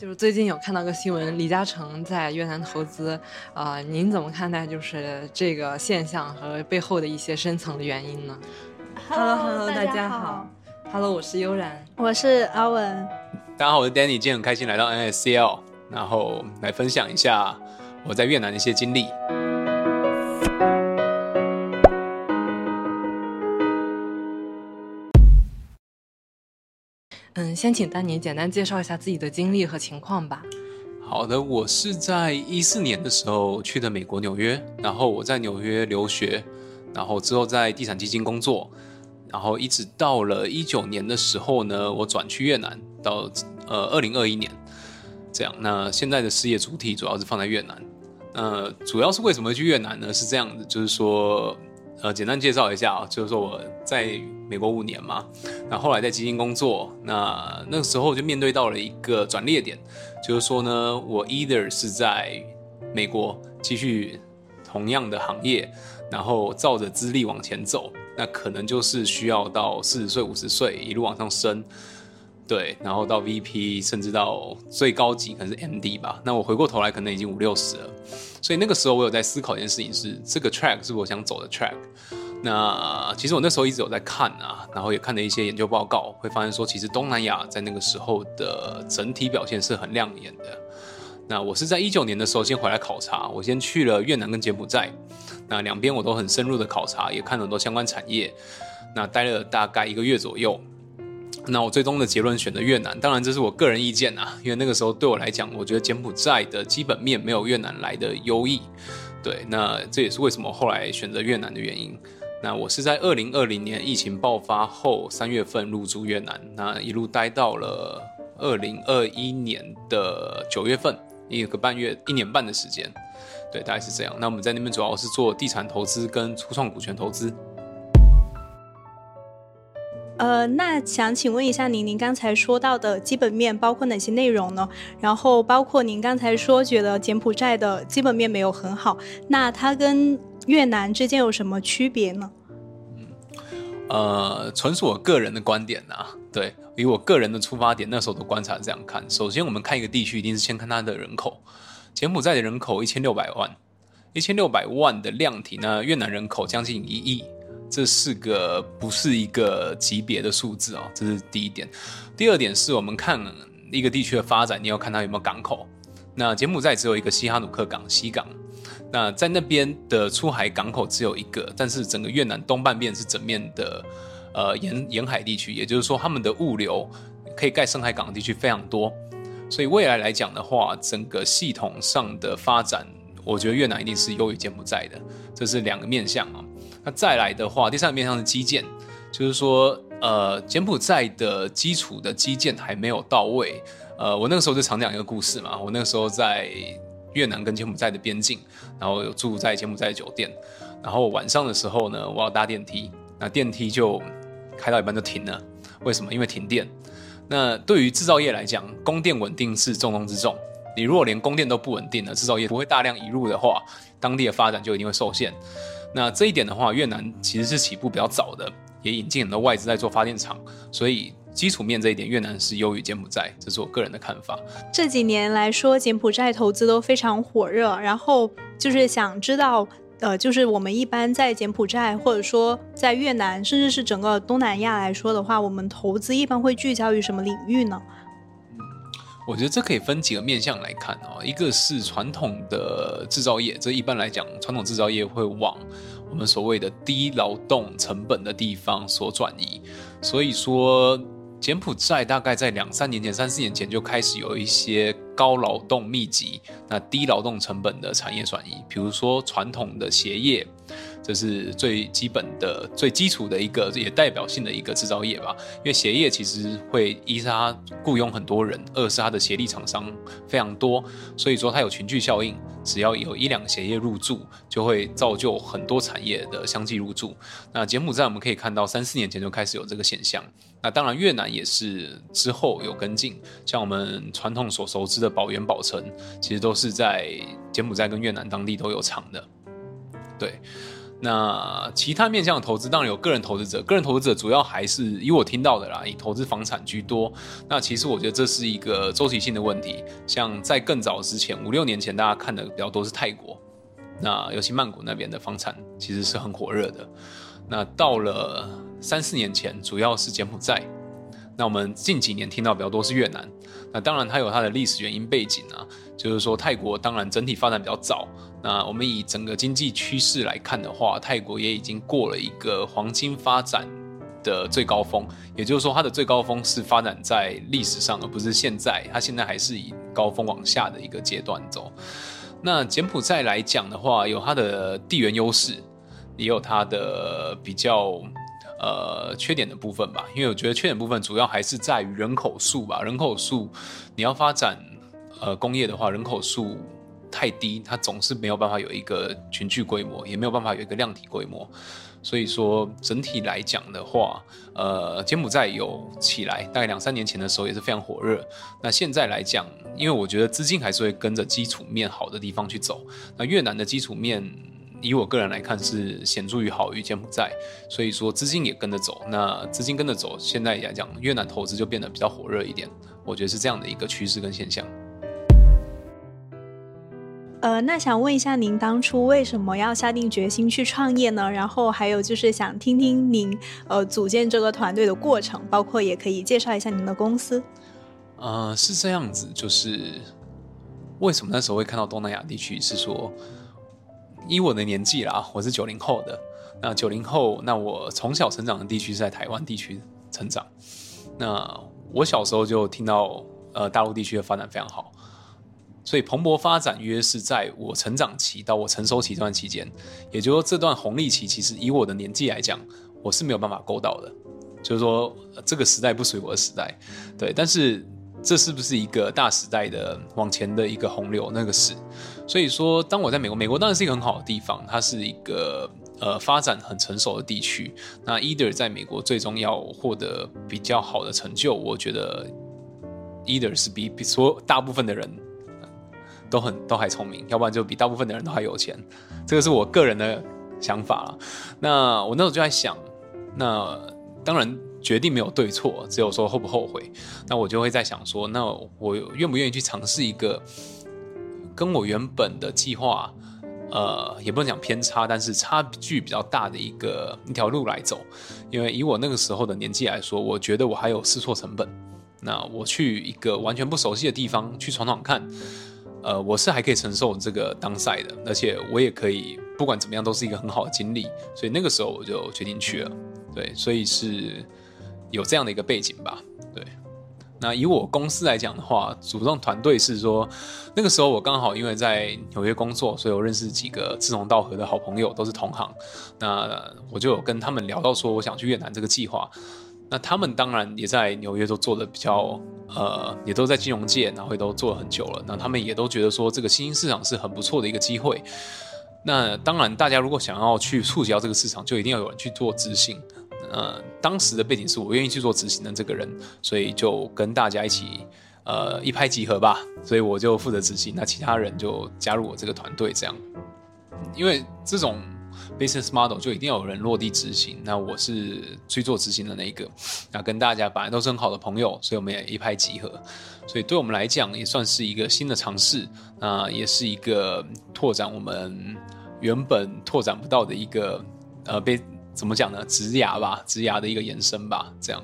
就是最近有看到个新闻，李嘉诚在越南投资，啊、呃，您怎么看待就是这个现象和背后的一些深层的原因呢？Hello Hello，大家好。Hello，我是悠然，我是阿文。大家好，我是 Danny，今天很开心来到 NSCL，然后来分享一下我在越南的一些经历。嗯，先请丹尼简单介绍一下自己的经历和情况吧。好的，我是在一四年的时候去的美国纽约，然后我在纽约留学，然后之后在地产基金工作，然后一直到了一九年的时候呢，我转去越南，到呃二零二一年这样。那现在的事业主体主要是放在越南。呃，主要是为什么去越南呢？是这样子，就是说。呃，简单介绍一下啊，就是说我在美国五年嘛，那后来在基金工作，那那个时候就面对到了一个转捩点，就是说呢，我 either 是在美国继续同样的行业，然后照着资历往前走，那可能就是需要到四十岁、五十岁一路往上升。对，然后到 VP，甚至到最高级可能是 MD 吧。那我回过头来，可能已经五六十了。所以那个时候，我有在思考一件事情是：这个 track 是我想走的 track。那其实我那时候一直有在看啊，然后也看了一些研究报告，会发现说，其实东南亚在那个时候的整体表现是很亮眼的。那我是在一九年的时候先回来考察，我先去了越南跟柬埔寨，那两边我都很深入的考察，也看了很多相关产业。那待了大概一个月左右。那我最终的结论选择越南，当然这是我个人意见啊，因为那个时候对我来讲，我觉得柬埔寨的基本面没有越南来的优异，对，那这也是为什么后来选择越南的原因。那我是在二零二零年疫情爆发后三月份入住越南，那一路待到了二零二一年的九月份，一个半月，一年半的时间，对，大概是这样。那我们在那边主要是做地产投资跟初创股权投资。呃，那想请问一下您，您刚才说到的基本面包括哪些内容呢？然后包括您刚才说觉得柬埔寨的基本面没有很好，那它跟越南之间有什么区别呢？嗯，呃，纯属我个人的观点啊，对，以我个人的出发点，那时候的观察这样看。首先，我们看一个地区，一定是先看它的人口。柬埔寨的人口一千六百万，一千六百万的量体呢，越南人口将近一亿。这是个不是一个级别的数字哦，这是第一点。第二点是我们看一个地区的发展，你要看它有没有港口。那柬埔寨只有一个西哈努克港西港，那在那边的出海港口只有一个，但是整个越南东半边是整面的呃沿沿海地区，也就是说他们的物流可以盖深海港的地区非常多，所以未来来讲的话，整个系统上的发展，我觉得越南一定是优于柬埔寨的，这是两个面向啊。那再来的话，第三个面向是基建，就是说，呃，柬埔寨的基础的基建还没有到位。呃，我那个时候就常讲一个故事嘛，我那个时候在越南跟柬埔寨的边境，然后有住在柬埔寨的酒店，然后晚上的时候呢，我要搭电梯，那电梯就开到一半就停了，为什么？因为停电。那对于制造业来讲，供电稳定是重中之重。你如果连供电都不稳定了，制造业不会大量移入的话，当地的发展就一定会受限。那这一点的话，越南其实是起步比较早的，也引进很多外资在做发电厂，所以基础面这一点，越南是优于柬埔寨，这是我个人的看法。这几年来说，柬埔寨投资都非常火热，然后就是想知道，呃，就是我们一般在柬埔寨或者说在越南，甚至是整个东南亚来说的话，我们投资一般会聚焦于什么领域呢？我觉得这可以分几个面向来看哦，一个是传统的制造业，这一般来讲，传统制造业会往我们所谓的低劳动成本的地方所转移，所以说柬埔寨大概在两三年前、三四年前就开始有一些高劳动密集、那低劳动成本的产业转移，比如说传统的鞋业。这是最基本的、最基础的一个，也代表性的一个制造业吧。因为鞋业其实会一是它雇佣很多人，二是它的协力厂商非常多，所以说它有群聚效应。只要有一两个鞋业入驻，就会造就很多产业的相继入驻。那柬埔寨我们可以看到，三四年前就开始有这个现象。那当然越南也是之后有跟进，像我们传统所熟知的宝源、宝城，其实都是在柬埔寨跟越南当地都有厂的。对。那其他面向的投资当然有个人投资者，个人投资者主要还是以我听到的啦，以投资房产居多。那其实我觉得这是一个周期性的问题。像在更早之前，五六年前，大家看的比较多是泰国，那尤其曼谷那边的房产其实是很火热的。那到了三四年前，主要是柬埔寨。那我们近几年听到比较多是越南。那当然它有它的历史原因背景啊，就是说泰国当然整体发展比较早。那我们以整个经济趋势来看的话，泰国也已经过了一个黄金发展的最高峰，也就是说它的最高峰是发展在历史上，而不是现在。它现在还是以高峰往下的一个阶段走。那柬埔寨来讲的话，有它的地缘优势，也有它的比较呃缺点的部分吧。因为我觉得缺点部分主要还是在于人口数吧。人口数你要发展呃工业的话，人口数。太低，它总是没有办法有一个群聚规模，也没有办法有一个量体规模。所以说整体来讲的话，呃，柬埔寨有起来，大概两三年前的时候也是非常火热。那现在来讲，因为我觉得资金还是会跟着基础面好的地方去走。那越南的基础面，以我个人来看是显著于好于柬埔寨，所以说资金也跟着走。那资金跟着走，现在来讲，越南投资就变得比较火热一点。我觉得是这样的一个趋势跟现象。呃，那想问一下，您当初为什么要下定决心去创业呢？然后还有就是想听听您呃组建这个团队的过程，包括也可以介绍一下您的公司。呃，是这样子，就是为什么那时候会看到东南亚地区？是说，以我的年纪啦，我是九零后的。那九零后，那我从小成长的地区是在台湾地区成长。那我小时候就听到，呃，大陆地区的发展非常好。所以蓬勃发展约是在我成长期到我成熟期这段期间，也就是说这段红利期，其实以我的年纪来讲，我是没有办法勾到的。就是说这个时代不属于我的时代，对。但是这是不是一个大时代的往前的一个洪流？那个是。所以说，当我在美国，美国当然是一个很好的地方，它是一个呃发展很成熟的地区。那 either 在美国最终要获得比较好的成就，我觉得 either 是比比所有大部分的人。都很都还聪明，要不然就比大部分的人都还有钱。这个是我个人的想法了。那我那时候就在想，那当然决定没有对错，只有说后不后悔。那我就会在想说，那我愿不愿意去尝试一个跟我原本的计划，呃，也不能讲偏差，但是差距比较大的一个一条路来走。因为以我那个时候的年纪来说，我觉得我还有试错成本。那我去一个完全不熟悉的地方去闯闯看。呃，我是还可以承受这个当赛的，而且我也可以不管怎么样都是一个很好的经历，所以那个时候我就决定去了。对，所以是有这样的一个背景吧。对，那以我公司来讲的话，主动团队是说，那个时候我刚好因为在纽约工作，所以我认识几个志同道合的好朋友，都是同行。那我就有跟他们聊到说，我想去越南这个计划。那他们当然也在纽约都做的比较，呃，也都在金融界，然后也都做了很久了。那他们也都觉得说这个新兴市场是很不错的一个机会。那当然，大家如果想要去触及到这个市场，就一定要有人去做执行。呃，当时的背景是我愿意去做执行的这个人，所以就跟大家一起，呃，一拍即合吧。所以我就负责执行，那其他人就加入我这个团队，这样。因为这种。Business model 就一定要有人落地执行，那我是去做执行的那一个，那跟大家本来都是很好的朋友，所以我们也一拍即合，所以对我们来讲也算是一个新的尝试，那也是一个拓展我们原本拓展不到的一个呃被怎么讲呢？职涯吧，职涯的一个延伸吧，这样。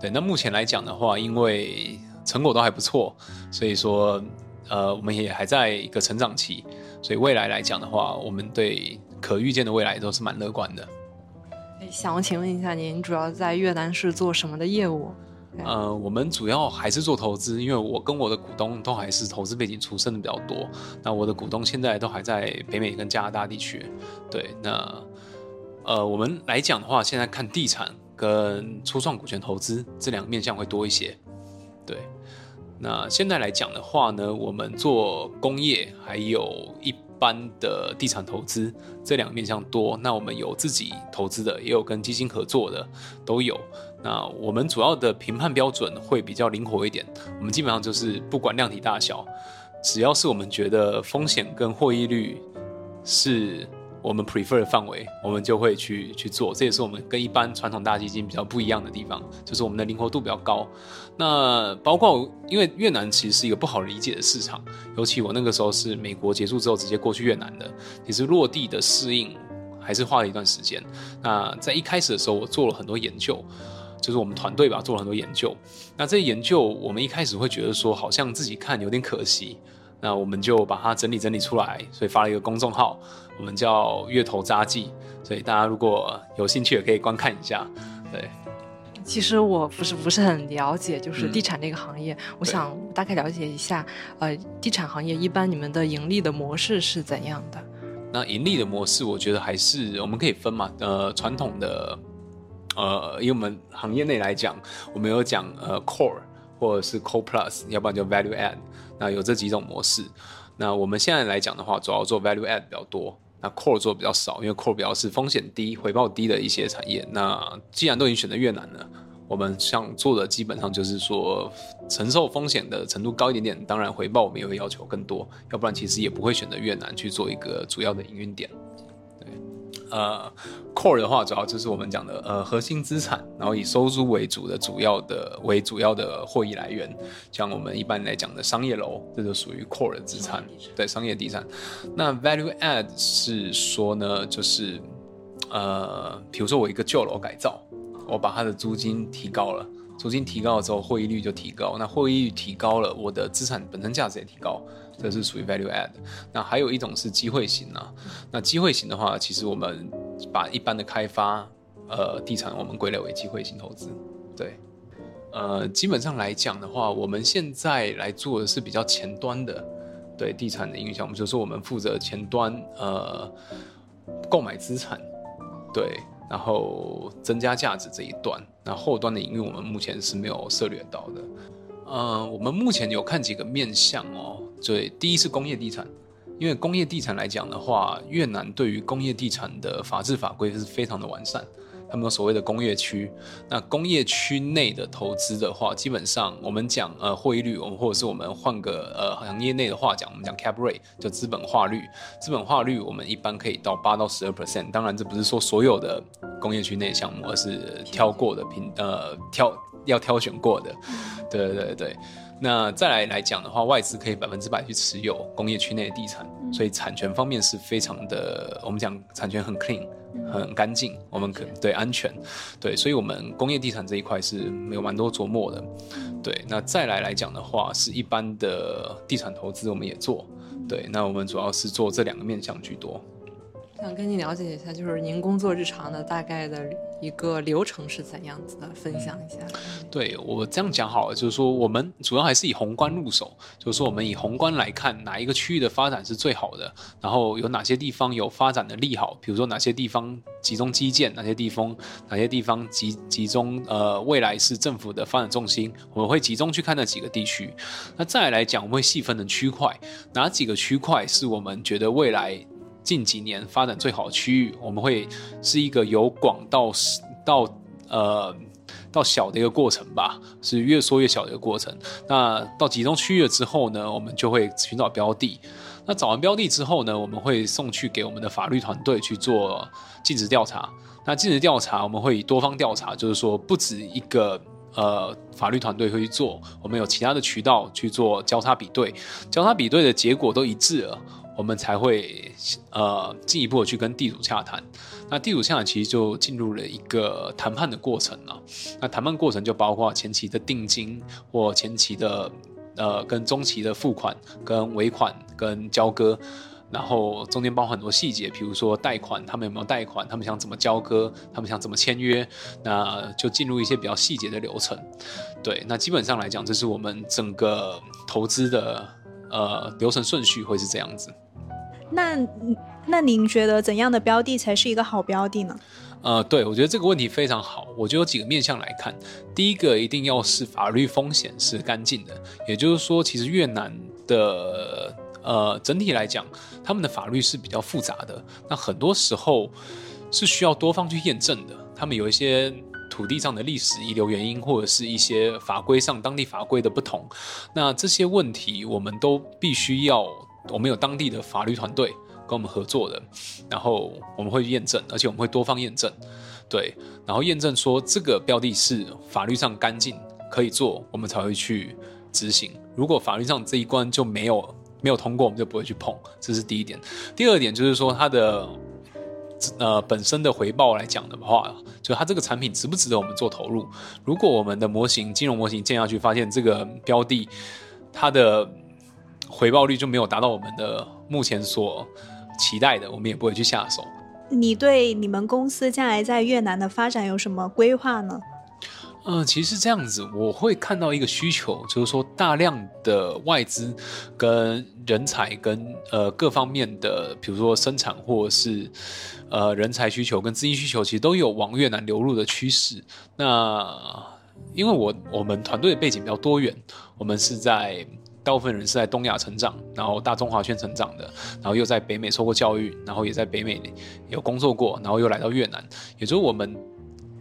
对，那目前来讲的话，因为成果都还不错，所以说呃我们也还在一个成长期，所以未来来讲的话，我们对。可预见的未来都是蛮乐观的。想请问一下，您主要在越南是做什么的业务？呃，我们主要还是做投资，因为我跟我的股东都还是投资背景出身的比较多。那我的股东现在都还在北美跟加拿大地区。对，那呃，我们来讲的话，现在看地产跟初创股权投资这两个面向会多一些。对，那现在来讲的话呢，我们做工业还有一。般的地产投资这两个面向多，那我们有自己投资的，也有跟基金合作的，都有。那我们主要的评判标准会比较灵活一点，我们基本上就是不管量体大小，只要是我们觉得风险跟获益率是我们 prefer 的范围，我们就会去去做。这也是我们跟一般传统大基金比较不一样的地方，就是我们的灵活度比较高。那包括因为越南其实是一个不好理解的市场，尤其我那个时候是美国结束之后直接过去越南的，其实落地的适应还是花了一段时间。那在一开始的时候，我做了很多研究，就是我们团队吧做了很多研究。那这些研究我们一开始会觉得说，好像自己看有点可惜。那我们就把它整理整理出来，所以发了一个公众号，我们叫“月头札记”，所以大家如果有兴趣也可以观看一下。对，其实我不是不是很了解，就是地产这个行业，嗯、我想大概了解一下。呃，地产行业一般你们的盈利的模式是怎样的？那盈利的模式，我觉得还是我们可以分嘛。呃，传统的，呃，以我们行业内来讲，我们有讲呃 core 或者是 Co plus，要不然就 value add。那有这几种模式，那我们现在来讲的话，主要做 value add 比较多，那 core 做比较少，因为 core 比较是风险低、回报低的一些产业。那既然都已经选择越南了，我们想做的基本上就是说承受风险的程度高一点点，当然回报我们也会要求更多，要不然其实也不会选择越南去做一个主要的营运点。呃，core 的话，主要就是我们讲的呃核心资产，然后以收租为主的主要的为主要的获益来源，像我们一般来讲的商业楼，这就属于 core 的资产，对，商业地产。那 value add 是说呢，就是呃，比如说我一个旧楼改造，我把它的租金提高了，租金提高了之后，获益率就提高，那获益率提高了，我的资产本身价值也提高。这是属于 value add，那还有一种是机会型啊。那机会型的话，其实我们把一般的开发，呃，地产我们归类为机会型投资。对，呃，基本上来讲的话，我们现在来做的是比较前端的，对地产的影响。我们，就是我们负责前端，呃，购买资产，对，然后增加价值这一段。那后端的营运，我们目前是没有涉猎到的。呃，我们目前有看几个面向哦。对，第一是工业地产，因为工业地产来讲的话，越南对于工业地产的法制法规是非常的完善，他们所谓的工业区。那工业区内的投资的话，基本上我们讲呃获益率，我们或者是我们换个呃行业内的话讲，我们讲 cap rate 就资本化率，资本化率我们一般可以到八到十二 percent。当然这不是说所有的工业区内项目，而是挑过的品呃挑要挑选过的，对对对。那再来来讲的话，外资可以百分之百去持有工业区内的地产，所以产权方面是非常的，我们讲产权很 clean，很干净，我们可对安全，对，所以我们工业地产这一块是没有蛮多琢磨的，对。那再来来讲的话，是一般的地产投资我们也做，对。那我们主要是做这两个面向居多。想跟你了解一下，就是您工作日常的大概的一个流程是怎样子的，分享一下。对，我这样讲好了，就是说我们主要还是以宏观入手，就是说我们以宏观来看哪一个区域的发展是最好的，然后有哪些地方有发展的利好，比如说哪些地方集中基建，哪些地方哪些地方集集中呃未来是政府的发展重心，我们会集中去看那几个地区。那再来来讲，我们会细分的区块，哪几个区块是我们觉得未来。近几年发展最好的区域，我们会是一个由广到到呃到小的一个过程吧，是越缩越小的一个过程。那到集中区域了之后呢，我们就会寻找标的。那找完标的之后呢，我们会送去给我们的法律团队去做尽职调查。那尽职调查我们会以多方调查，就是说不止一个呃法律团队会去做，我们有其他的渠道去做交叉比对，交叉比对的结果都一致了。我们才会呃进一步的去跟地主洽谈，那地主洽谈其实就进入了一个谈判的过程了。那谈判过程就包括前期的定金或前期的呃跟中期的付款、跟尾款、跟交割，然后中间包含很多细节，比如说贷款他们有没有贷款，他们想怎么交割，他们想怎么签约，那就进入一些比较细节的流程。对，那基本上来讲，这是我们整个投资的呃流程顺序会是这样子。那那您觉得怎样的标的才是一个好标的呢？呃，对，我觉得这个问题非常好。我觉得有几个面向来看，第一个一定要是法律风险是干净的，也就是说，其实越南的呃整体来讲，他们的法律是比较复杂的，那很多时候是需要多方去验证的。他们有一些土地上的历史遗留原因，或者是一些法规上当地法规的不同，那这些问题我们都必须要。我们有当地的法律团队，跟我们合作的，然后我们会验证，而且我们会多方验证，对，然后验证说这个标的是法律上干净可以做，我们才会去执行。如果法律上这一关就没有没有通过，我们就不会去碰，这是第一点。第二点就是说它的呃本身的回报来讲的话，就它这个产品值不值得我们做投入？如果我们的模型金融模型建下去，发现这个标的它的回报率就没有达到我们的目前所期待的，我们也不会去下手。你对你们公司将来在越南的发展有什么规划呢？嗯、呃，其实这样子，我会看到一个需求，就是说大量的外资跟人才跟呃各方面的，比如说生产或者是呃人才需求跟资金需求，其实都有往越南流入的趋势。那因为我我们团队的背景比较多元，我们是在。大部分人是在东亚成长，然后大中华圈成长的，然后又在北美受过教育，然后也在北美有工作过，然后又来到越南。也就是我们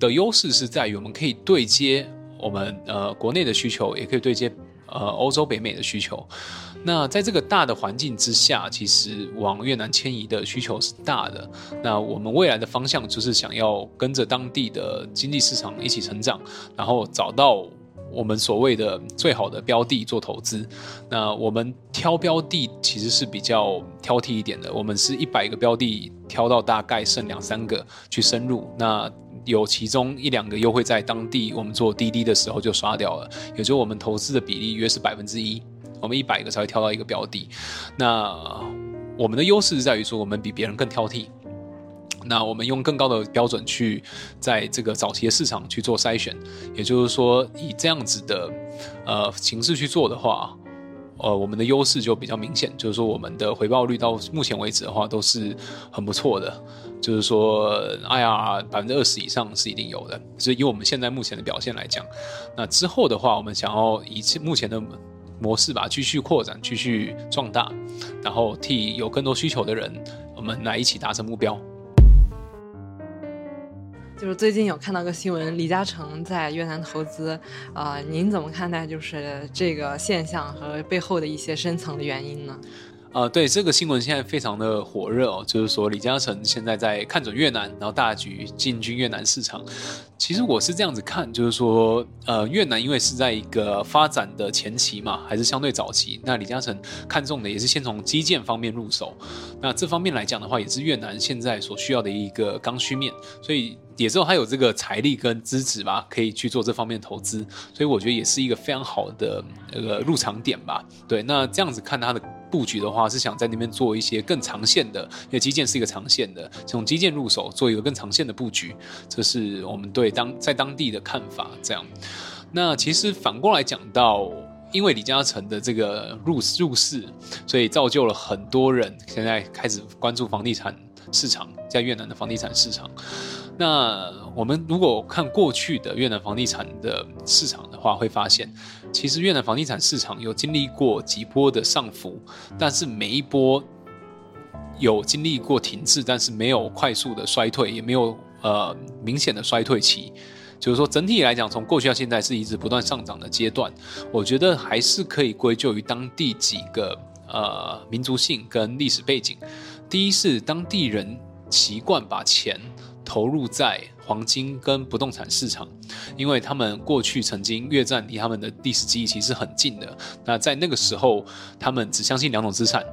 的优势是在于我们可以对接我们呃国内的需求，也可以对接呃欧洲、北美的需求。那在这个大的环境之下，其实往越南迁移的需求是大的。那我们未来的方向就是想要跟着当地的经济市场一起成长，然后找到。我们所谓的最好的标的做投资，那我们挑标的其实是比较挑剔一点的。我们是一百个标的挑到大概剩两三个去深入，那有其中一两个又会在当地我们做滴滴的时候就刷掉了，也就我们投资的比例约是百分之一，我们一百个才会挑到一个标的。那我们的优势在于说我们比别人更挑剔。那我们用更高的标准去在这个早期的市场去做筛选，也就是说，以这样子的呃形式去做的话，呃，我们的优势就比较明显，就是说我们的回报率到目前为止的话都是很不错的，就是说，哎呀，百分之二十以上是一定有的。所以以我们现在目前的表现来讲，那之后的话，我们想要以目前的模式吧，继续扩展，继续壮大，然后替有更多需求的人，我们来一起达成目标。就是最近有看到个新闻，李嘉诚在越南投资，呃，您怎么看待就是这个现象和背后的一些深层的原因呢？呃，对，这个新闻现在非常的火热哦，就是说李嘉诚现在在看准越南，然后大举进军越南市场。其实我是这样子看，就是说，呃，越南因为是在一个发展的前期嘛，还是相对早期。那李嘉诚看中的也是先从基建方面入手。那这方面来讲的话，也是越南现在所需要的一个刚需面，所以也只有他有这个财力跟资质吧，可以去做这方面投资。所以我觉得也是一个非常好的那个入场点吧。对，那这样子看他的。布局的话是想在那边做一些更长线的，因为基建是一个长线的，从基建入手做一个更长线的布局，这是我们对当在当地的看法。这样，那其实反过来讲到，因为李嘉诚的这个入入市，所以造就了很多人现在开始关注房地产市场，在越南的房地产市场。那我们如果看过去的越南房地产的市场的话，会发现，其实越南房地产市场有经历过几波的上浮，但是每一波有经历过停滞，但是没有快速的衰退，也没有呃明显的衰退期。就是说，整体来讲，从过去到现在是一直不断上涨的阶段。我觉得还是可以归咎于当地几个呃民族性跟历史背景。第一是当地人习惯把钱。投入在黄金跟不动产市场，因为他们过去曾经越战离他们的历史记忆其实很近的。那在那个时候，他们只相信两种资产，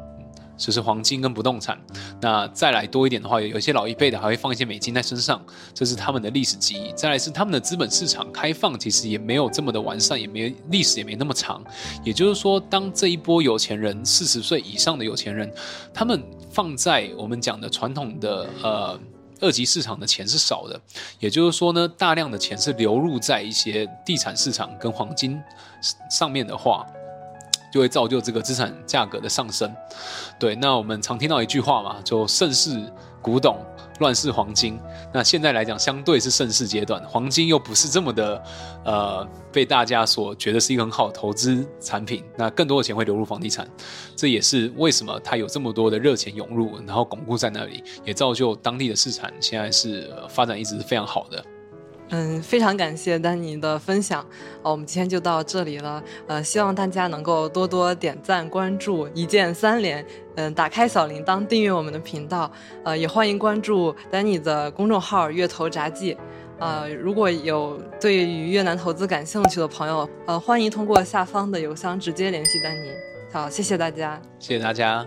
就是黄金跟不动产。那再来多一点的话，有一些老一辈的还会放一些美金在身上，这是他们的历史记忆。再来是他们的资本市场开放，其实也没有这么的完善，也没历史也没那么长。也就是说，当这一波有钱人四十岁以上的有钱人，他们放在我们讲的传统的呃。二级市场的钱是少的，也就是说呢，大量的钱是流入在一些地产市场跟黄金上面的话，就会造就这个资产价格的上升。对，那我们常听到一句话嘛，就盛世古董。乱世黄金，那现在来讲，相对是盛世阶段，黄金又不是这么的，呃，被大家所觉得是一个很好的投资产品。那更多的钱会流入房地产，这也是为什么它有这么多的热钱涌入，然后巩固在那里，也造就当地的市场现在是发展一直是非常好的。嗯，非常感谢丹尼的分享。哦，我们今天就到这里了。呃，希望大家能够多多点赞、关注，一键三连。嗯，打开小铃铛，订阅我们的频道。呃，也欢迎关注丹尼的公众号“越投杂记”。呃，如果有对于越南投资感兴趣的朋友，呃，欢迎通过下方的邮箱直接联系丹尼。好，谢谢大家，谢谢大家。